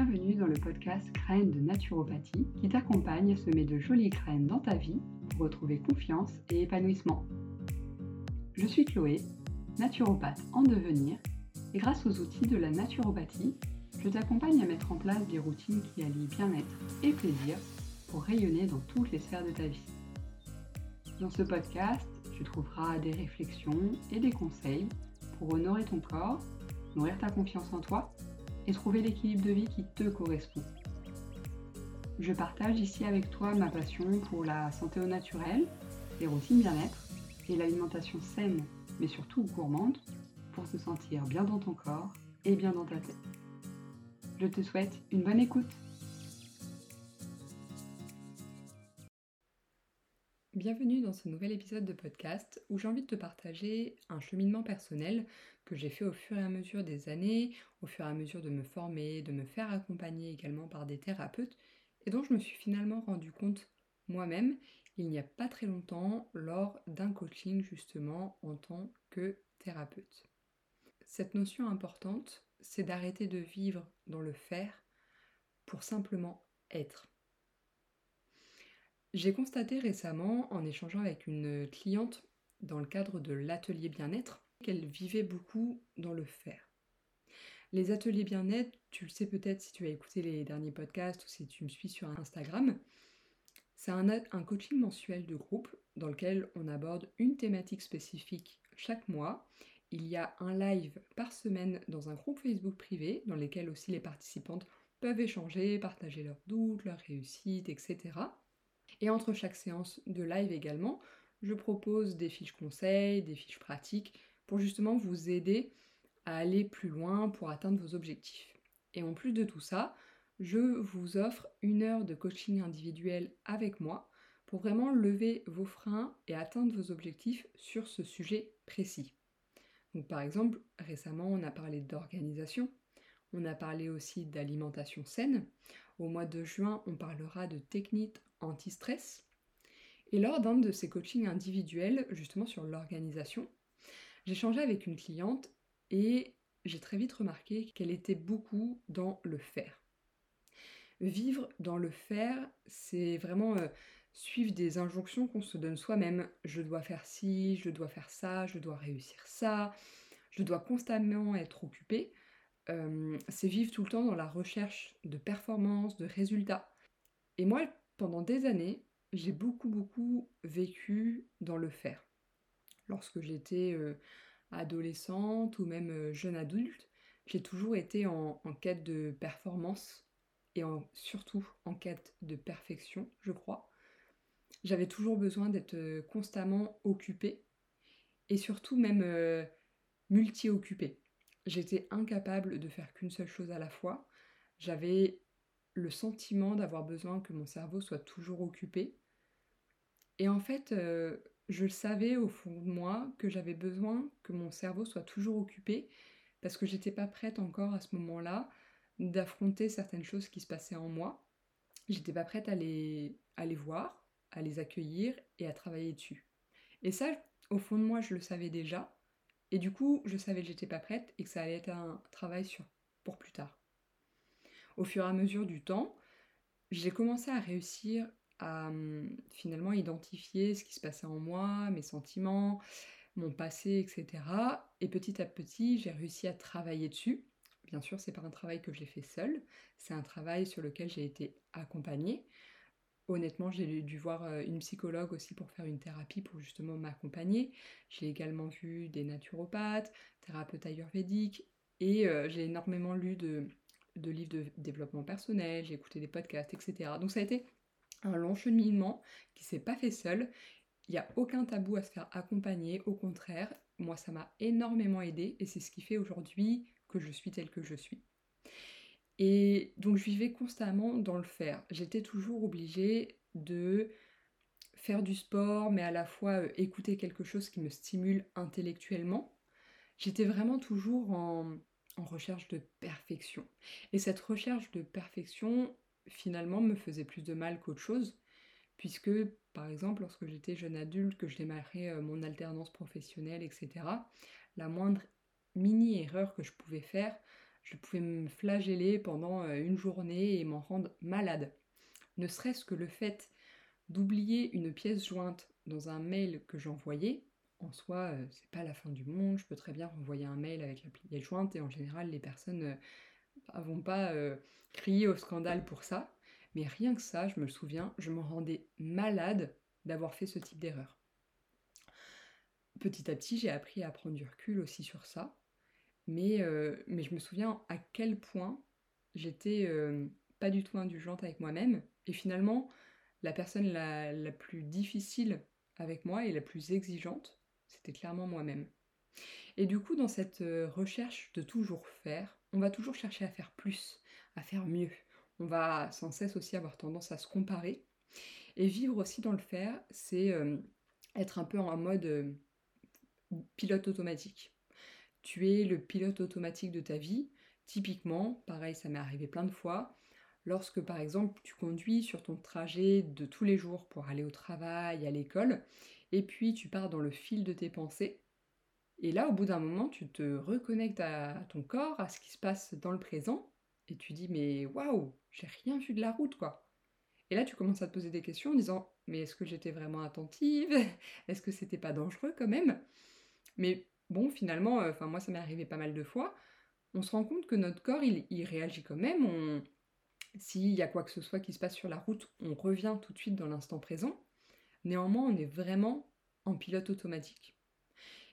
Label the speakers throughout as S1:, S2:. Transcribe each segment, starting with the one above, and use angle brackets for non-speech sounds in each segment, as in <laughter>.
S1: Bienvenue dans le podcast Graines de naturopathie qui t'accompagne à semer de jolies graines dans ta vie pour retrouver confiance et épanouissement. Je suis Chloé, naturopathe en devenir et grâce aux outils de la naturopathie, je t'accompagne à mettre en place des routines qui allient bien-être et plaisir pour rayonner dans toutes les sphères de ta vie. Dans ce podcast, tu trouveras des réflexions et des conseils pour honorer ton corps, nourrir ta confiance en toi et trouver l'équilibre de vie qui te correspond. Je partage ici avec toi ma passion pour la santé au naturel, les routines bien-être et l'alimentation saine, mais surtout gourmande, pour se sentir bien dans ton corps et bien dans ta tête. Je te souhaite une bonne écoute. Bienvenue dans ce nouvel épisode de podcast où j'ai envie de te partager un cheminement personnel que j'ai fait au fur et à mesure des années, au fur et à mesure de me former, de me faire accompagner également par des thérapeutes, et dont je me suis finalement rendu compte moi-même il n'y a pas très longtemps lors d'un coaching justement en tant que thérapeute. Cette notion importante, c'est d'arrêter de vivre dans le faire pour simplement être. J'ai constaté récemment, en échangeant avec une cliente dans le cadre de l'atelier bien-être, qu'elle vivait beaucoup dans le faire. Les ateliers bien-être, tu le sais peut-être si tu as écouté les derniers podcasts ou si tu me suis sur Instagram, c'est un, coaching mensuel de groupe dans lequel on aborde une thématique spécifique chaque mois. Il y a un live par semaine dans un groupe Facebook privé dans lequel aussi les participantes peuvent échanger, partager leurs doutes, leurs réussites, etc. Et entre chaque séance de live également, je propose des fiches conseils, des fiches pratiques pour justement vous aider à aller plus loin pour atteindre vos objectifs. Et en plus de tout ça, je vous offre une heure de coaching individuel avec moi pour vraiment lever vos freins et atteindre vos objectifs sur ce sujet précis. Donc par exemple, récemment on a parlé d'organisation, on a parlé aussi d'alimentation saine. Au mois de juin, on parlera de techniques anti-stress. Et lors d'un de ces coachings individuels, justement sur l'organisation, changé avec une cliente et j'ai très vite remarqué qu'elle était beaucoup dans le faire. Vivre dans le faire, c'est vraiment euh, suivre des injonctions qu'on se donne soi-même. Je dois faire ci, je dois faire ça, je dois réussir ça, je dois constamment être occupée. Euh, c'est vivre tout le temps dans la recherche de performance, de résultats. Et moi, pendant des années, j'ai beaucoup, beaucoup vécu dans le faire lorsque j'étais euh, adolescente ou même euh, jeune adulte, j'ai toujours été en, quête de performance et surtout en quête de perfection, je crois. J'avais toujours besoin d'être euh, constamment occupée et surtout même multi-occupée. J'étais incapable de faire qu'une seule chose à la fois. J'avais le sentiment d'avoir besoin que mon cerveau soit toujours occupé. Et en fait, je le savais au fond de moi que j'avais besoin que mon cerveau soit toujours occupé parce que j'étais pas prête encore à ce moment-là d'affronter certaines choses qui se passaient en moi. J'étais pas prête à les, à les voir, à les accueillir et à travailler dessus. Et ça, au fond de moi, je le savais déjà. Et du coup, je savais que j'étais pas prête et que ça allait être un travail sur, pour plus tard. Au fur et à mesure du temps, j'ai commencé à réussir à hum, finalement identifier ce qui se passait en moi, mes sentiments, mon passé, etc. Et petit à petit, j'ai réussi à travailler dessus. Bien sûr, c'est pas un travail que j'ai fait seul, c'est un travail sur lequel j'ai été accompagnée. Honnêtement, j'ai dû voir euh, une psychologue aussi pour faire une thérapie pour justement m'accompagner. J'ai également vu des naturopathes, thérapeutes ayurvédiques et euh, j'ai énormément lu de, de livres de développement personnel, j'ai écouté des podcasts, etc. Donc ça a été un long cheminement qui s'est pas fait seul. Il n'y a aucun tabou à se faire accompagner, au contraire, moi ça m'a énormément aidé et c'est ce qui fait aujourd'hui que je suis telle que je suis. Et donc je vivais constamment dans le faire. J'étais toujours obligée de faire du sport, mais à la fois euh, écouter quelque chose qui me stimule intellectuellement. J'étais vraiment toujours en, recherche de perfection. Et cette recherche de perfection, finalement me faisait plus de mal qu'autre chose, puisque par exemple lorsque j'étais jeune adulte, que je démarrais euh, mon alternance professionnelle, etc., la moindre mini erreur que je pouvais faire, je pouvais me flageller pendant une journée et m'en rendre malade. Ne serait-ce que le fait d'oublier une pièce jointe dans un mail que j'envoyais, en soi, c'est pas la fin du monde, je peux très bien renvoyer un mail avec la pièce jointe et en général les personnes ne vont pas crier au scandale pour ça. Mais rien que ça, je me souviens, je me rendais malade d'avoir fait ce type d'erreur. Petit à petit, j'ai appris à prendre du recul aussi sur ça. Mais, je me souviens à quel point j'étais pas du tout indulgente avec moi-même. Et finalement, la personne la, plus difficile avec moi et la plus exigeante, c'était clairement moi-même. Et du coup, dans cette recherche de toujours faire, on va toujours chercher à faire plus, à faire mieux. On va sans cesse aussi avoir tendance à se comparer. Et vivre aussi dans le faire, c'est être un peu en mode pilote automatique. Tu es le pilote automatique de ta vie. Typiquement, pareil, ça m'est arrivé plein de fois, lorsque par exemple tu conduis sur ton trajet de tous les jours pour aller au travail, à l'école, et puis tu pars dans le fil de tes pensées. Et là, au bout d'un moment, tu te reconnectes à ton corps, à ce qui se passe dans le présent, et tu dis mais waouh, j'ai rien vu de la route quoi. Et là, tu commences à te poser des questions en disant mais est-ce que j'étais vraiment attentive? <laughs> Est-ce que c'était pas dangereux quand même? Mais bon, finalement, euh, moi ça m'est arrivé pas mal de fois. On se rend compte que notre corps il, il réagit quand même. On, s'il y a quoi que ce soit qui se passe sur la route, on revient tout de suite dans l'instant présent. Néanmoins, on est vraiment en pilote automatique.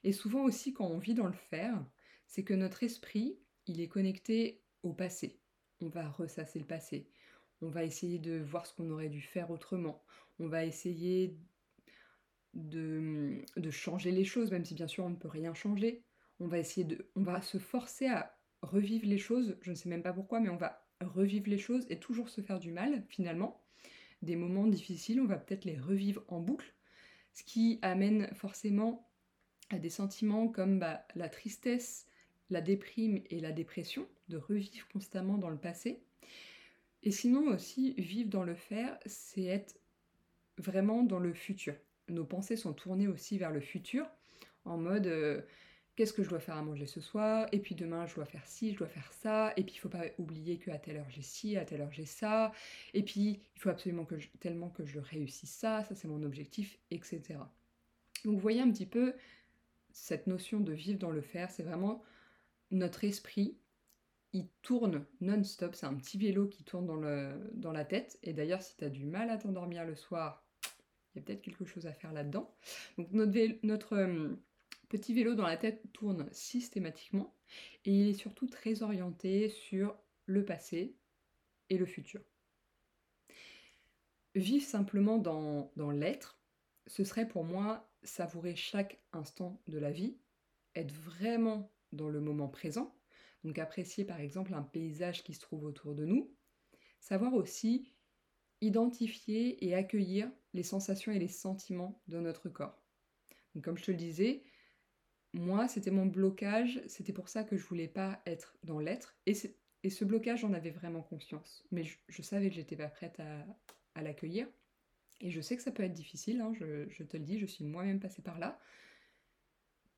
S1: Et souvent aussi, quand on vit dans le faire, c'est que notre esprit, il est connecté au passé. On va ressasser le passé. On va essayer de voir ce qu'on aurait dû faire autrement. On va essayer de, changer les choses, même si bien sûr on ne peut rien changer. On va essayer de. On va se forcer à revivre les choses, je ne sais même pas pourquoi, mais on va revivre les choses et toujours se faire du mal finalement. Des moments difficiles, on va peut-être les revivre en boucle, ce qui amène forcément à des sentiments comme bah, la tristesse, la déprime et la dépression, de revivre constamment dans le passé. Et sinon aussi, vivre dans le faire, c'est être vraiment dans le futur. Nos pensées sont tournées aussi vers le futur, en mode euh, qu'est-ce que je dois faire à manger ce soir, et puis demain je dois faire ci, je dois faire ça, et puis il faut pas oublier qu'à telle heure j'ai ci, à telle heure j'ai ça, et puis il faut absolument que je, tellement que je réussisse ça, ça c'est mon objectif, etc. Donc vous voyez un petit peu cette notion de vivre dans le faire, c'est vraiment notre esprit, il tourne non-stop, c'est un petit vélo qui tourne dans, le, dans la tête, et d'ailleurs si tu as du mal à t'endormir le soir, il y a peut-être quelque chose à faire là-dedans. Donc notre, notre euh, petit vélo dans la tête tourne systématiquement et il est surtout très orienté sur le passé et le futur. Vivre simplement dans, l'être, ce serait pour moi savourer chaque instant de la vie, être vraiment dans le moment présent, donc apprécier par exemple un paysage qui se trouve autour de nous, savoir aussi identifier et accueillir les sensations et les sentiments de notre corps. Donc comme je te le disais, moi, c'était mon blocage, c'était pour ça que je voulais pas être dans l'être. Et, ce blocage, j'en avais vraiment conscience. Mais je, savais que j'étais pas prête à, l'accueillir. Et je sais que ça peut être difficile, hein, je, je, te le dis, je suis moi-même passée par là.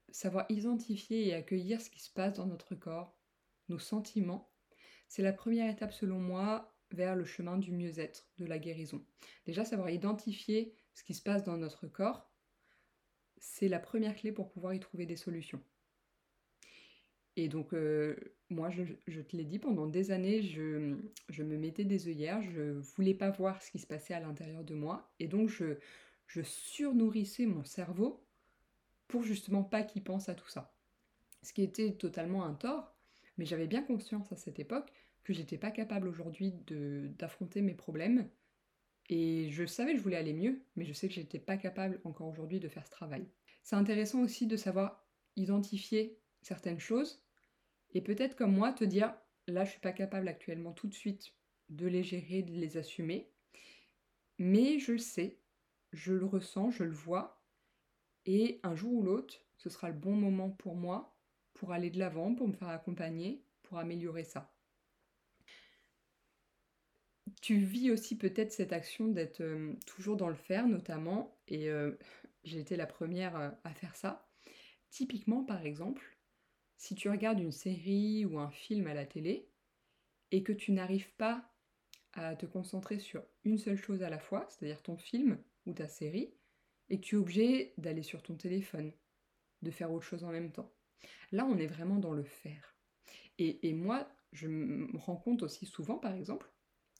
S1: Savoir identifier et accueillir ce qui se passe dans notre corps, nos sentiments, c'est la première étape selon moi vers le chemin du mieux-être, de la guérison. Déjà, savoir identifier ce qui se passe dans notre corps, c'est la première clé pour pouvoir y trouver des solutions. Et donc, euh, moi, je, te l'ai dit, pendant des années, je, me mettais des œillères, je voulais pas voir ce qui se passait à l'intérieur de moi, et donc je, je surnourrissais mon cerveau pour justement pas qu'il pense à tout ça. Ce qui était totalement un tort, mais j'avais bien conscience à cette époque que j'étais pas capable aujourd'hui d'affronter mes problèmes et je savais que je voulais aller mieux, mais je sais que j'étais pas capable encore aujourd'hui de faire ce travail. C'est intéressant aussi de savoir identifier certaines choses et peut-être comme moi te dire là je suis pas capable actuellement tout de suite de les gérer, de les assumer, mais je le sais, je le ressens, je le vois et un jour ou l'autre, ce sera le bon moment pour moi pour aller de l'avant, pour me faire accompagner, pour améliorer ça tu vis aussi peut-être cette action d'être euh, toujours dans le faire, notamment, et euh, <laughs> j'ai été la première euh, à faire ça. Typiquement, par exemple, si tu regardes une série ou un film à la télé et que tu n'arrives pas à te concentrer sur une seule chose à la fois, c'est-à-dire ton film ou ta série, et que tu es obligé d'aller sur ton téléphone, de faire autre chose en même temps. Là, on est vraiment dans le faire. Et, et moi, je me rends compte aussi souvent, par exemple,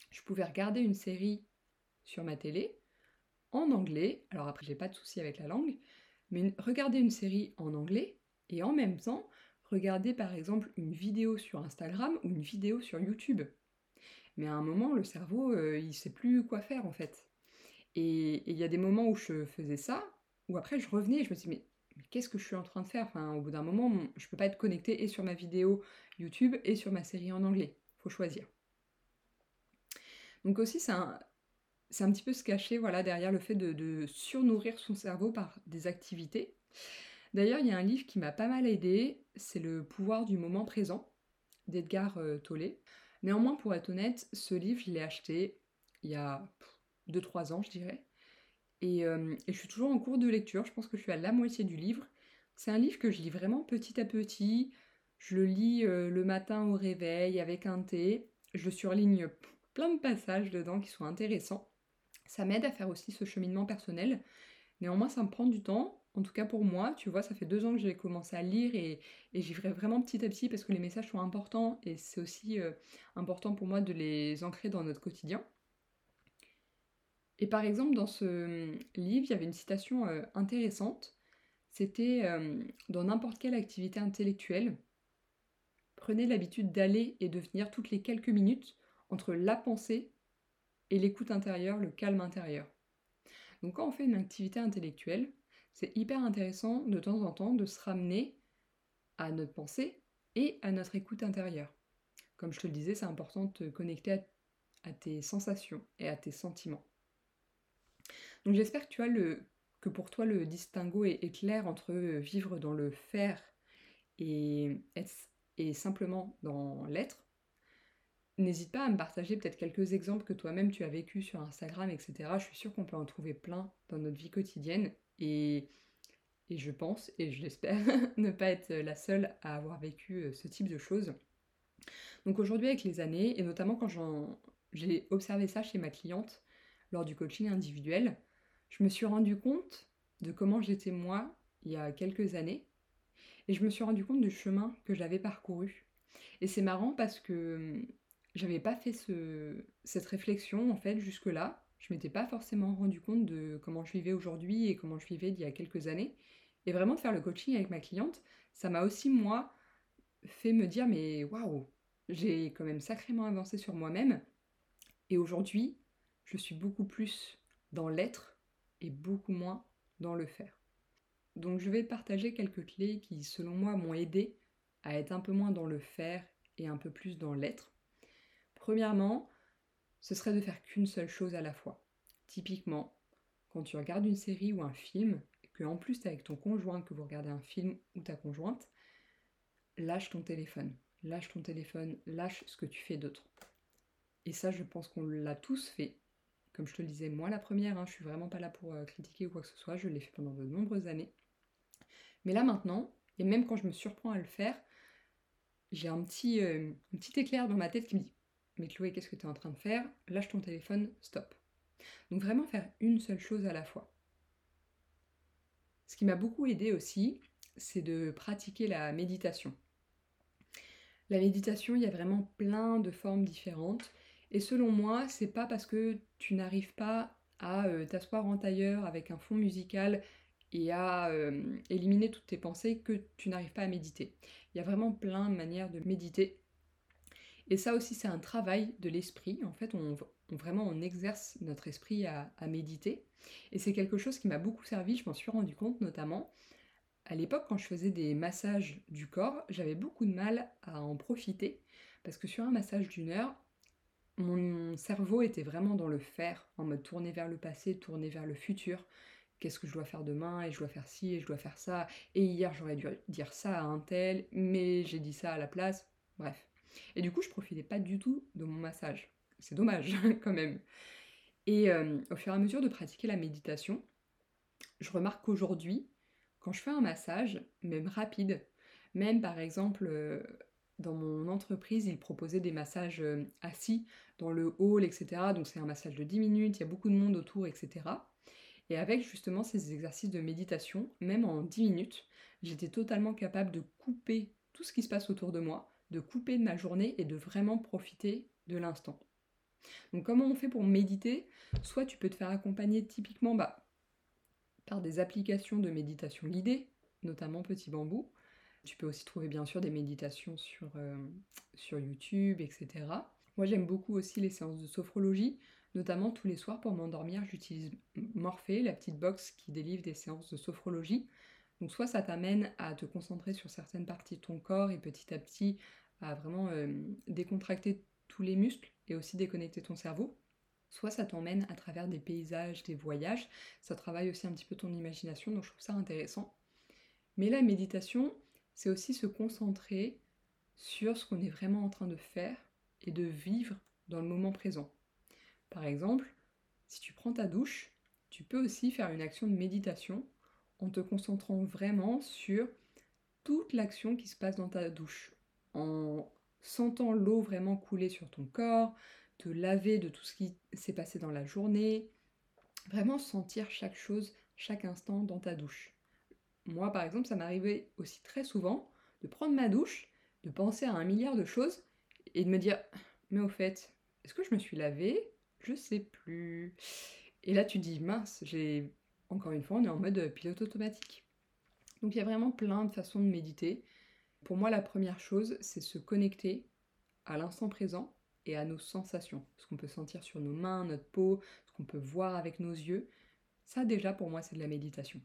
S1: je pouvais regarder une série sur ma télé en anglais, alors après j'ai pas de souci avec la langue, mais regarder une série en anglais et en même temps regarder par exemple une vidéo sur Instagram ou une vidéo sur YouTube. Mais à un moment, le cerveau, euh, il sait plus quoi faire en fait. Et il y a des moments où je faisais ça, où après je revenais et je me disais, mais, qu'est-ce que je suis en train de faire? Enfin, au bout d'un moment, je peux pas être connecté et sur ma vidéo YouTube et sur ma série en anglais. Faut choisir. Donc aussi, c'est un, c'est un petit peu se cacher voilà, derrière le fait de, surnourrir son cerveau par des activités. D'ailleurs, il y a un livre qui m'a pas mal aidé, c'est Le pouvoir du moment présent d'Edgar euh, Tolle. Néanmoins, pour être honnête, ce livre, je l'ai acheté il y a 2-3 ans, je dirais. Euh, et, je suis toujours en cours de lecture, je pense que je suis à la moitié du livre. C'est un livre que je lis vraiment petit à petit. Je le lis euh, le matin au réveil avec un thé. Je surligne plein de passages dedans qui sont intéressants. Ça m'aide à faire aussi ce cheminement personnel. Néanmoins, ça me prend du temps. En tout cas pour moi, tu vois, ça fait deux ans que j'ai commencé à lire et, j'y vais vraiment petit à petit parce que les messages sont importants et c'est aussi euh, important pour moi de les ancrer dans notre quotidien. Et par exemple, dans ce hum, livre, il y avait une citation euh, intéressante. C'était euh, dans n'importe quelle activité intellectuelle, prenez l'habitude d'aller et de venir toutes les quelques minutes entre la pensée et l'écoute intérieure, le calme intérieur. Donc quand on fait une activité intellectuelle, c'est hyper intéressant de temps en temps de se ramener à notre pensée et à notre écoute intérieure. Comme je te le disais, c'est important de te connecter à, tes sensations et à tes sentiments. Donc j'espère que tu as le que pour toi le distinguo est, clair entre vivre dans le faire et, et simplement dans l'être. N'hésite pas à me partager peut-être quelques exemples que toi-même tu as vécu sur Instagram, etc. Je suis sûre qu'on peut en trouver plein dans notre vie quotidienne et, et je pense, et je l'espère, <laughs> ne pas être la seule à avoir vécu euh, ce type de choses. Donc aujourd'hui avec les années, et notamment quand j'ai observé ça chez ma cliente lors du coaching individuel, je me suis rendu compte de comment j'étais moi il y a quelques années, et je me suis rendu compte du chemin que j'avais parcouru. Et c'est marrant parce que j'avais pas fait cette réflexion en fait jusque-là. Je m'étais pas forcément rendu compte de comment je vivais aujourd'hui et comment je vivais il y a quelques années. Et vraiment de faire le coaching avec ma cliente, ça m'a aussi moi fait me dire mais waouh, j'ai quand même sacrément avancé sur moi-même. Et aujourd'hui, je suis beaucoup plus dans l'être et beaucoup moins dans le faire. Donc je vais partager quelques clés qui, selon moi, m'ont aidé à être un peu moins dans le faire et un peu plus dans l'être. Premièrement, ce serait de faire qu'une seule chose à la fois. Typiquement, quand tu regardes une série ou un film, que en plus tu es avec ton conjoint, que vous regardez un film ou ta conjointe, lâche ton téléphone. Lâche ton téléphone, lâche ce que tu fais d'autre. Et ça, je pense qu'on l'a tous fait. Comme je te le disais, moi la première, hein, je suis vraiment pas là pour euh, critiquer ou quoi que ce soit, je l'ai fait pendant de nombreuses années. Mais là maintenant, et même quand je me surprends à le faire, j'ai un petit, euh, un petit éclair dans ma tête qui me dit mais Chloé, qu'est-ce que tu es en train de faire? Lâche ton téléphone, stop. Donc vraiment faire une seule chose à la fois. Ce qui m'a beaucoup aidé aussi, c'est de pratiquer la méditation. La méditation, il y a vraiment plein de formes différentes. Et selon moi, c'est pas parce que tu n'arrives pas à euh, t'asseoir en tailleur avec un fond musical et à euh, éliminer toutes tes pensées que tu n'arrives pas à méditer. Il y a vraiment plein de manières de méditer. Et ça aussi, c'est un travail de l'esprit. En fait, on, vraiment, on exerce notre esprit à, méditer. Et c'est quelque chose qui m'a beaucoup servi, je m'en suis rendu compte notamment. À l'époque, quand je faisais des massages du corps, j'avais beaucoup de mal à en profiter. Parce que sur un massage d'une heure, mon cerveau était vraiment dans le faire, en mode tourner vers le passé, tourner vers le futur. Qu'est-ce que je dois faire demain? Et je dois faire ci, et je dois faire ça. Et hier, j'aurais dû dire ça à un tel, mais j'ai dit ça à la place. Bref. Et du coup, je profitais pas du tout de mon massage. C'est dommage <laughs> quand même. Et euh, au fur et à mesure de pratiquer la méditation, je remarque qu'aujourd'hui, quand je fais un massage, même rapide, Même par exemple, euh, dans mon entreprise, ils proposaient des massages euh, assis dans le hall, etc. Donc c'est un massage de 10 minutes, il y a beaucoup de monde autour, etc. Et avec justement ces exercices de méditation, même en 10 minutes, j'étais totalement capable de couper tout ce qui se passe autour de moi, de couper de ma journée et de vraiment profiter de l'instant. Donc comment on fait pour méditer? Soit tu peux te faire accompagner typiquement bah, par des applications de méditation guidée, notamment Petit Bambou. Tu peux aussi trouver bien sûr des méditations sur, euh, sur YouTube, etc. Moi j'aime beaucoup aussi les séances de sophrologie, notamment tous les soirs pour m'endormir, j'utilise Morphée, la petite box qui délivre des séances de sophrologie. Donc soit ça t'amène à te concentrer sur certaines parties de ton corps et petit à petit à vraiment décontracter tous les muscles et aussi déconnecter ton cerveau. Soit ça t'emmène à travers des paysages, des voyages, ça travaille aussi un petit peu ton imagination, donc je trouve ça intéressant. Mais la méditation, c'est aussi se concentrer sur ce qu'on est vraiment en train de faire et de vivre dans le moment présent. Par exemple, si tu prends ta douche, tu peux aussi faire une action de méditation en te concentrant vraiment sur toute l'action qui se passe dans ta douche, en sentant l'eau vraiment couler sur ton corps, te laver de tout ce qui s'est passé dans la journée, vraiment sentir chaque chose, chaque instant dans ta douche. Moi, par exemple, ça m'arrivait aussi très souvent de prendre ma douche, de penser à un milliard de choses et de me dire Mais au fait, est-ce que je me suis lavée? Je sais plus. Et là, tu dis Mince, j'ai. Encore une fois, on est en mode pilote automatique. Donc il y a vraiment plein de façons de méditer. Pour moi, la première chose, c'est se connecter à l'instant présent et à nos sensations, ce qu'on peut sentir sur nos mains, notre peau, ce qu'on peut voir avec nos yeux. Ça déjà, pour moi, c'est de la méditation.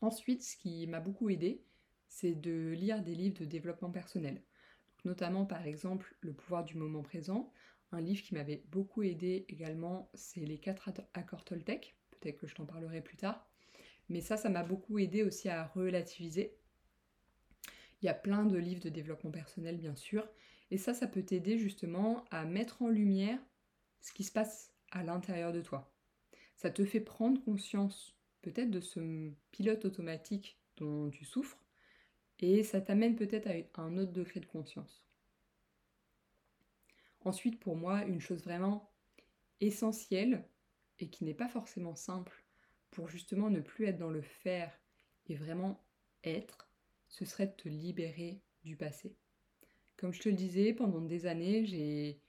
S1: Ensuite, ce qui m'a beaucoup aidé, c'est de lire des livres de développement personnel. notamment, par exemple, Le pouvoir du moment présent. Un livre qui m'avait beaucoup aidé également, c'est Les 4 accords Toltec. Que je t'en parlerai plus tard. Mais ça, ça m'a beaucoup aidé aussi à relativiser il y a plein de livres de développement personnel, bien sûr. Et ça, ça peut t'aider justement à mettre en lumière ce qui se passe à l'intérieur de toi. Ça te fait prendre conscience peut-être de ce pilote automatique dont tu souffres et ça t'amène peut-être à un autre degré de conscience. Ensuite, pour moi, une chose vraiment essentielle et qui n'est pas forcément simple pour justement ne plus être dans le faire et vraiment être, ce serait de te libérer du passé. Comme je te le disais, pendant des années, j'ai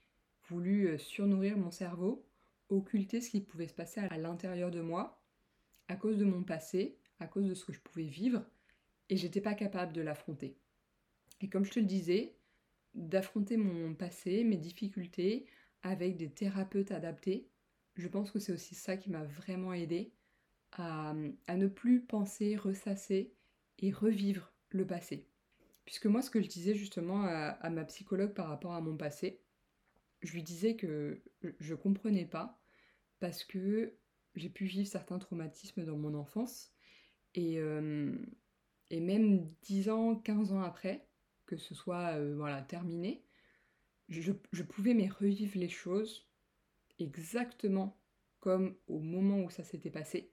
S1: voulu euh, surnourrir mon cerveau, occulter ce qui pouvait se passer à l'intérieur de moi, à cause de mon passé, à cause de ce que je pouvais vivre, et j'étais pas capable de l'affronter. Et comme je te le disais, d'affronter mon passé, mes difficultés, avec des thérapeutes adaptés, je pense que c'est aussi ça qui m'a vraiment aidé à, ne plus penser, ressasser et revivre le passé. Puisque moi, ce que je disais justement à, ma psychologue par rapport à mon passé, je lui disais que je comprenais pas parce que j'ai pu vivre certains traumatismes dans mon enfance et, euh, même 10 ans, 15 ans après, que ce soit euh, terminé, je, je pouvais mais revivre les choses exactement comme au moment où ça s'était passé.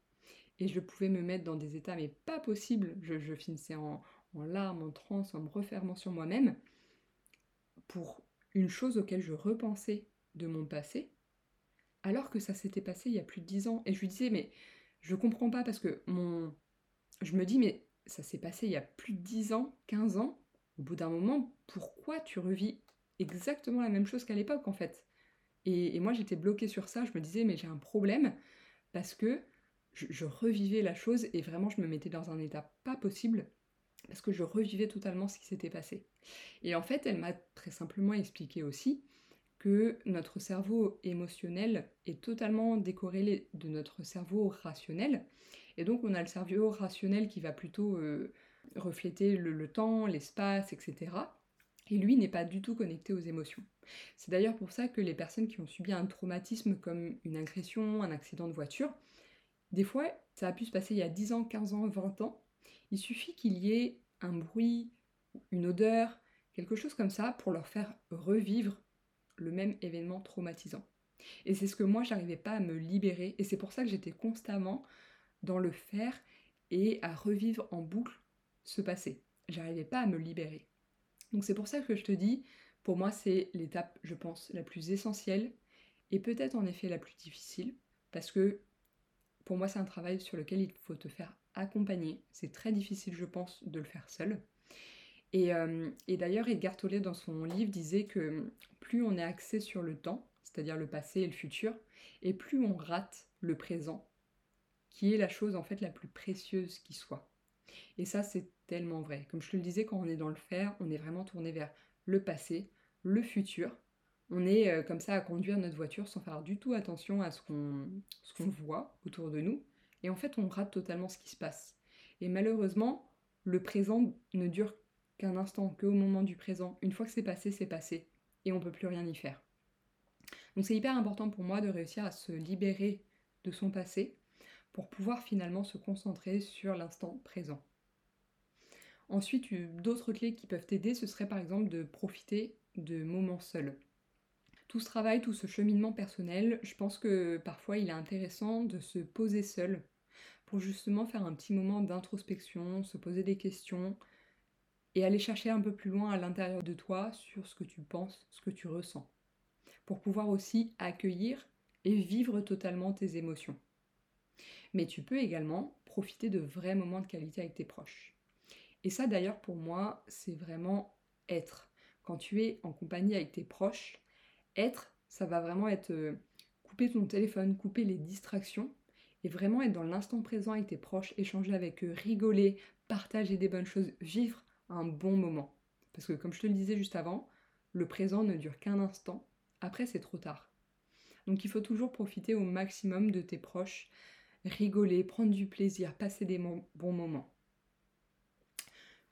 S1: Et je pouvais me mettre dans des états mais pas possibles. je finissais en, larmes, en transe, en me refermant sur moi-même, pour une chose auquel je repensais de mon passé, alors que ça s'était passé il y a plus de dix ans. Et je lui disais, mais je comprends pas parce que mon. Je me dis, mais ça s'est passé il y a plus de dix ans, 15 ans. Au bout d'un moment, pourquoi tu revis exactement la même chose qu'à l'époque en fait? Et, moi j'étais bloquée sur ça, je me disais, mais j'ai un problème parce que je revivais la chose et vraiment je me mettais dans un état pas possible parce que je revivais totalement ce qui s'était passé. Et en fait, elle m'a très simplement expliqué aussi que notre cerveau émotionnel est totalement décorrélé de notre cerveau rationnel. Et donc on a le cerveau rationnel qui va plutôt euh, refléter le, temps, l'espace, etc. Et lui n'est pas du tout connecté aux émotions. C'est d'ailleurs pour ça que les personnes qui ont subi un traumatisme comme une agression, un accident de voiture, des fois ça a pu se passer il y a 10 ans, 15 ans, 20 ans, il suffit qu'il y ait un bruit, une odeur, quelque chose comme ça pour leur faire revivre le même événement traumatisant. Et c'est ce que moi j'arrivais pas à me libérer et c'est pour ça que j'étais constamment dans le faire et à revivre en boucle ce passé. j'arrivais pas à me libérer. Donc c'est pour ça que je te dis, pour moi c'est l'étape, je pense, la plus essentielle et peut-être en effet la plus difficile, parce que pour moi c'est un travail sur lequel il faut te faire accompagner. C'est très difficile, je pense, de le faire seul. Et, d'ailleurs, Edgar Tolle, dans son livre, disait que plus on est axé sur le temps, c'est-à-dire le passé et le futur, et plus on rate le présent, qui est la chose en fait la plus précieuse qui soit. Et ça, c'est vrai. Comme je te le disais, quand on est dans le faire, on est vraiment tourné vers le passé, le futur. On est euh, comme ça à conduire notre voiture sans faire du tout attention à ce qu'on voit autour de nous. Et en fait, on rate totalement ce qui se passe. Et malheureusement, le présent ne dure qu'un instant, qu'au moment du présent. Une fois que c'est passé, c'est passé. Et on ne peut plus rien y faire. Donc c'est hyper important pour moi de réussir à se libérer de son passé pour pouvoir finalement se concentrer sur l'instant présent. Ensuite, d'autres clés qui peuvent t'aider, ce serait par exemple de profiter de moments seuls. Tout ce travail, tout ce cheminement personnel, je pense que parfois il est intéressant de se poser seul pour justement faire un petit moment d'introspection, se poser des questions et aller chercher un peu plus loin à l'intérieur de toi sur ce que tu penses, ce que tu ressens pour pouvoir aussi accueillir et vivre totalement tes émotions. Mais tu peux également profiter de vrais moments de qualité avec tes proches. Et ça d'ailleurs pour moi, c'est vraiment être. Quand tu es en compagnie avec tes proches, être, ça va vraiment être euh, couper ton téléphone, couper les distractions et vraiment être dans l'instant présent avec tes proches, échanger avec eux, rigoler, partager des bonnes choses, vivre un bon moment. Parce que comme je te le disais juste avant, le présent ne dure qu'un instant après, c'est trop tard. Donc il faut toujours profiter au maximum de tes proches, rigoler, prendre du plaisir, passer des bons moments.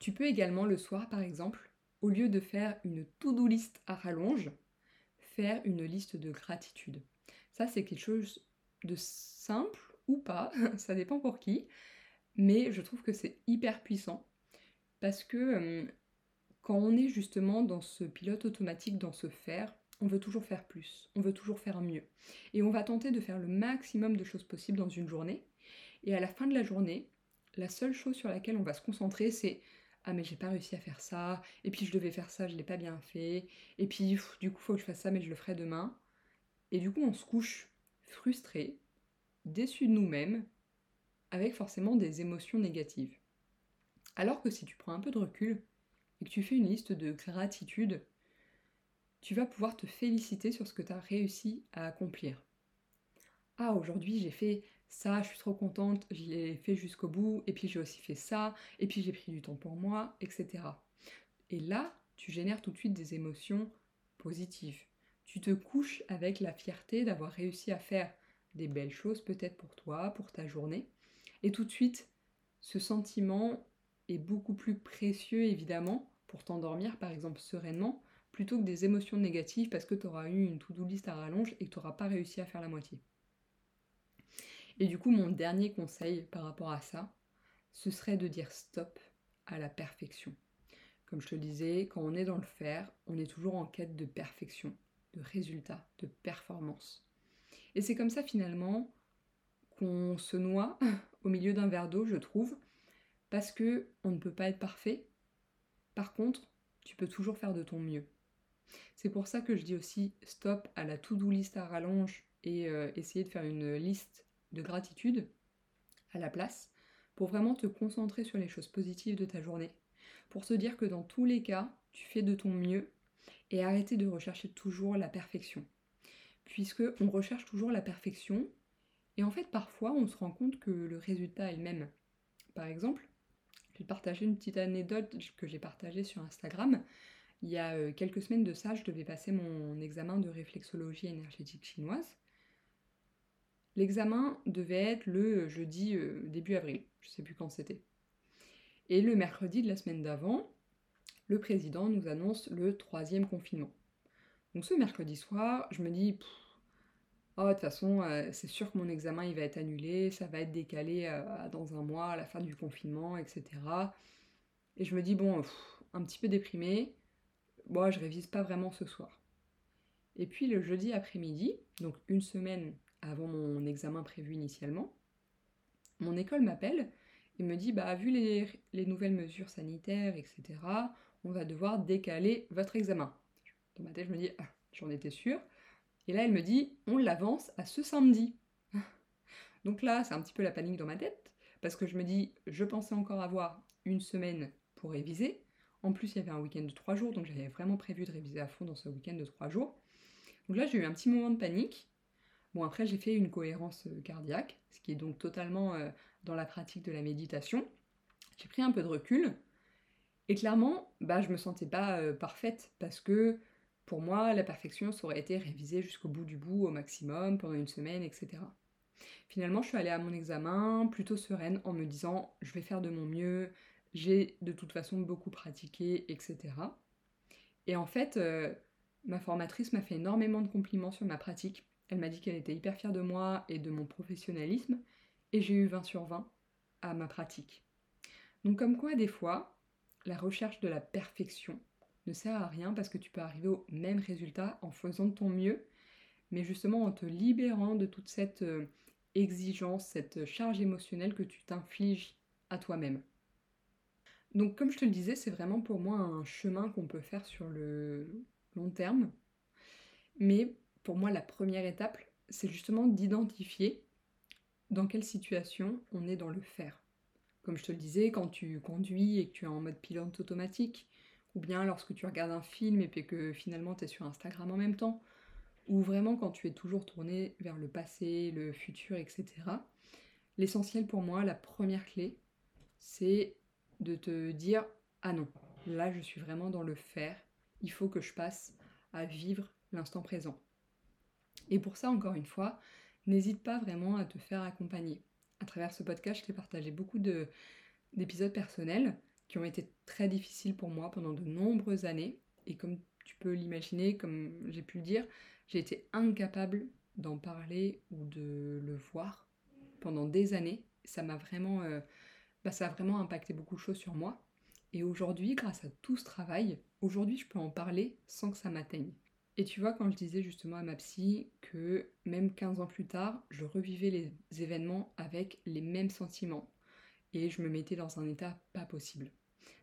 S1: Tu peux également le soir, par exemple, au lieu de faire une to-do list à rallonge, faire une liste de gratitude. Ça, c'est quelque chose de simple ou pas, <laughs> ça dépend pour qui, mais je trouve que c'est hyper puissant parce que euh, quand on est justement dans ce pilote automatique, dans ce faire, on veut toujours faire plus, on veut toujours faire mieux. Et on va tenter de faire le maximum de choses possibles dans une journée. Et à la fin de la journée, la seule chose sur laquelle on va se concentrer, c'est ah mais j'ai pas réussi à faire ça, et puis je devais faire ça, je l'ai pas bien fait, et puis du coup faut que je fasse ça, mais je le ferai demain. Et du coup on se couche frustré, déçu de nous-mêmes, avec forcément des émotions négatives. Alors que si tu prends un peu de recul et que tu fais une liste de gratitude, tu vas pouvoir te féliciter sur ce que tu as réussi à accomplir. Ah, aujourd'hui j'ai fait ça, je suis trop contente, je l'ai fait jusqu'au bout, et puis j'ai aussi fait ça, et puis j'ai pris du temps pour moi, etc. Et là, tu génères tout de suite des émotions positives. Tu te couches avec la fierté d'avoir réussi à faire des belles choses peut-être pour toi, pour ta journée. Et tout de suite, ce sentiment est beaucoup plus précieux évidemment pour t'endormir par exemple sereinement plutôt que des émotions négatives parce que tu auras eu une to-do list à rallonge et que tu n'auras pas réussi à faire la moitié. Et du coup, mon dernier conseil par rapport à ça, ce serait de dire stop à la perfection. Comme je te disais, quand on est dans le faire, on est toujours en quête de perfection, de résultats, de performance. Et c'est comme ça finalement qu'on se noie <laughs> au milieu d'un verre d'eau, je trouve, parce que on ne peut pas être parfait. Par contre, tu peux toujours faire de ton mieux. C'est pour ça que je dis aussi stop à la to-do list à rallonge et euh, essayer de faire une liste de gratitude à la place pour vraiment te concentrer sur les choses positives de ta journée, pour se dire que dans tous les cas, tu fais de ton mieux et arrêter de rechercher toujours la perfection. Puisque on recherche toujours la perfection et en fait parfois on se rend compte que le résultat est le même. Par exemple, je vais partager une petite anecdote que j'ai partagée sur Instagram. Il y a euh, quelques semaines de ça, je devais passer mon examen de réflexologie énergétique chinoise. L'examen devait être le jeudi euh, début avril, je ne sais plus quand c'était. Et le mercredi de la semaine d'avant, le président nous annonce le troisième confinement. Donc ce mercredi soir, je me dis, oh, de toute façon, euh, c'est sûr que mon examen il va être annulé, ça va être décalé dans un mois, à la fin du confinement, etc. Et je me dis, bon, un petit peu déprimé, bon, je révise pas vraiment ce soir. Et puis le jeudi après-midi, donc une semaine avant mon examen prévu initialement, mon école m'appelle et me dit bah vu les, les nouvelles mesures sanitaires, etc., on va devoir décaler votre examen. Dans ma tête, je me dis ah, j'en étais sûre. Et là, elle me dit on l'avance à ce samedi. <laughs> Donc là, c'est un petit peu la panique dans ma tête, parce que je me dis je pensais encore avoir une semaine pour réviser. En plus, il y avait un week-end de trois jours, donc j'avais vraiment prévu de réviser à fond dans ce week-end de trois jours. Donc là, j'ai eu un petit moment de panique. Bon, après, j'ai fait une cohérence euh, cardiaque, ce qui est donc totalement euh, dans la pratique de la méditation. J'ai pris un peu de recul. Et clairement, bah, je me sentais pas euh, parfaite parce que pour moi, la perfection, ça aurait été réviser jusqu'au bout du bout, au maximum, pendant une semaine, etc. Finalement, je suis allée à mon examen plutôt sereine en me disant je vais faire de mon mieux, j'ai de toute façon beaucoup pratiqué, etc. Et en fait, ma formatrice m'a fait énormément de compliments sur ma pratique. Elle m'a dit qu'elle était hyper fière de moi et de mon professionnalisme, et j'ai eu 20 sur 20 à ma pratique. Donc comme quoi, des fois, la recherche de la perfection ne sert à rien parce que tu peux arriver au même résultat en faisant de ton mieux, mais justement en te libérant de toute cette euh, exigence, cette charge émotionnelle que tu t'infliges à toi-même. Donc comme je te le disais, c'est vraiment pour moi un chemin qu'on peut faire sur le long terme. Mais pour moi, la première étape, c'est justement d'identifier dans quelle situation on est dans le faire. Comme je te le disais, quand tu conduis et que tu es en mode pilote automatique, ou bien lorsque tu regardes un film et puis que finalement tu es sur Instagram en même temps, ou vraiment quand tu es toujours tourné vers le passé, le futur, etc. L'essentiel pour moi, la première clé, c'est de te dire ah non, là je suis vraiment dans le faire, il faut que je passe à vivre l'instant présent. Et pour ça, encore une fois, n'hésite pas vraiment à te faire accompagner. À travers ce podcast, je t'ai partagé beaucoup d'épisodes personnels qui ont été très difficiles pour moi pendant de nombreuses années. Et comme tu peux l'imaginer, comme j'ai pu le dire, j'ai été incapable d'en parler ou de le voir pendant des années. Ça m'a vraiment, euh, bah, ça a vraiment impacté beaucoup de choses sur moi. Et aujourd'hui, grâce à tout ce travail, aujourd'hui je peux en parler sans que ça m'atteigne. Et tu vois, quand je disais justement à ma psy que même 15 ans plus tard, je revivais les événements avec les mêmes sentiments. Et je me mettais dans un état pas possible.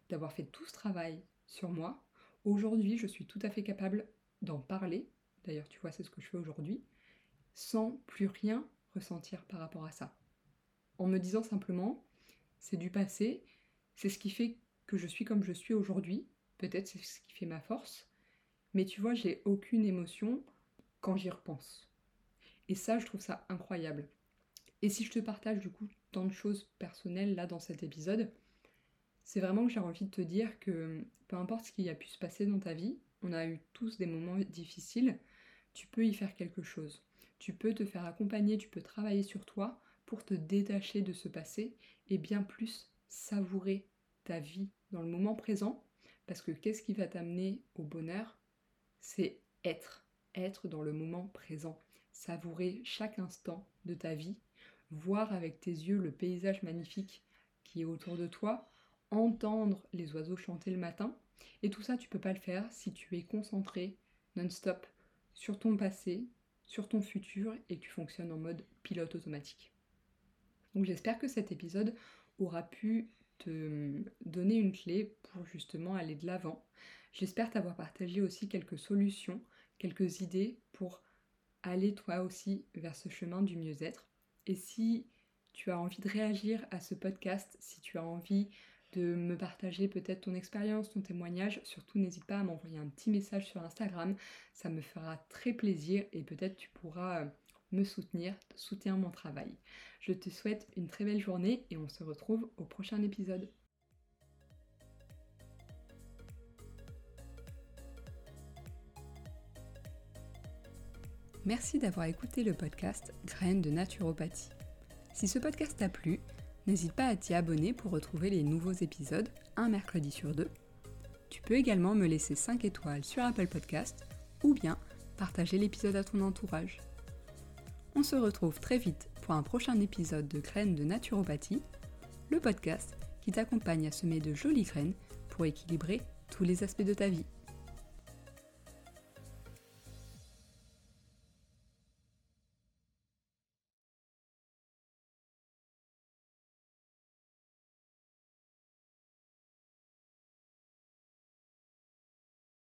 S1: D'avoir fait tout ce travail sur moi, aujourd'hui je suis tout à fait capable d'en parler. D'ailleurs, tu vois, c'est ce que je fais aujourd'hui, sans plus rien ressentir par rapport à ça. En me disant simplement, c'est du passé, c'est ce qui fait que je suis comme je suis aujourd'hui, peut-être c'est ce qui fait ma force, mais tu vois, j'ai aucune émotion quand j'y repense. Et ça, je trouve ça incroyable. Et si je te partage du coup tant de choses personnelles là dans cet épisode, c'est vraiment que j'ai envie de te dire que peu importe ce qui a pu se passer dans ta vie, on a eu tous des moments difficiles, tu peux y faire quelque chose. Tu peux te faire accompagner, tu peux travailler sur toi pour te détacher de ce passé et bien plus savourer ta vie dans le moment présent. Parce que qu'est-ce qui va t'amener au bonheur? C'est être, être dans le moment présent, savourer chaque instant de ta vie, voir avec tes yeux le paysage magnifique qui est autour de toi, entendre les oiseaux chanter le matin. Et tout ça, tu peux pas le faire si tu es concentré non-stop sur ton passé, sur ton futur et que tu fonctionnes en mode pilote automatique. Donc j'espère que cet épisode aura pu te donner une clé pour justement aller de l'avant, J'espère t'avoir partagé aussi quelques solutions, quelques idées pour aller toi aussi vers ce chemin du mieux-être. Et si tu as envie de réagir à ce podcast, si tu as envie de me partager peut-être ton expérience, ton témoignage, surtout n'hésite pas à m'envoyer un petit message sur Instagram, ça me fera très plaisir et peut-être tu pourras euh, me soutenir, soutenir mon travail. Je te souhaite une très belle journée et on se retrouve au prochain épisode. Merci d'avoir écouté le podcast Graines de naturopathie. Si ce podcast t'a plu, n'hésite pas à t'y abonner pour retrouver les nouveaux épisodes un mercredi sur deux. Tu peux également me laisser 5 étoiles sur Apple Podcast ou bien partager l'épisode à ton entourage. On se retrouve très vite pour un prochain épisode de Graines de naturopathie, le podcast qui t'accompagne à semer de jolies graines pour équilibrer tous les aspects de ta vie.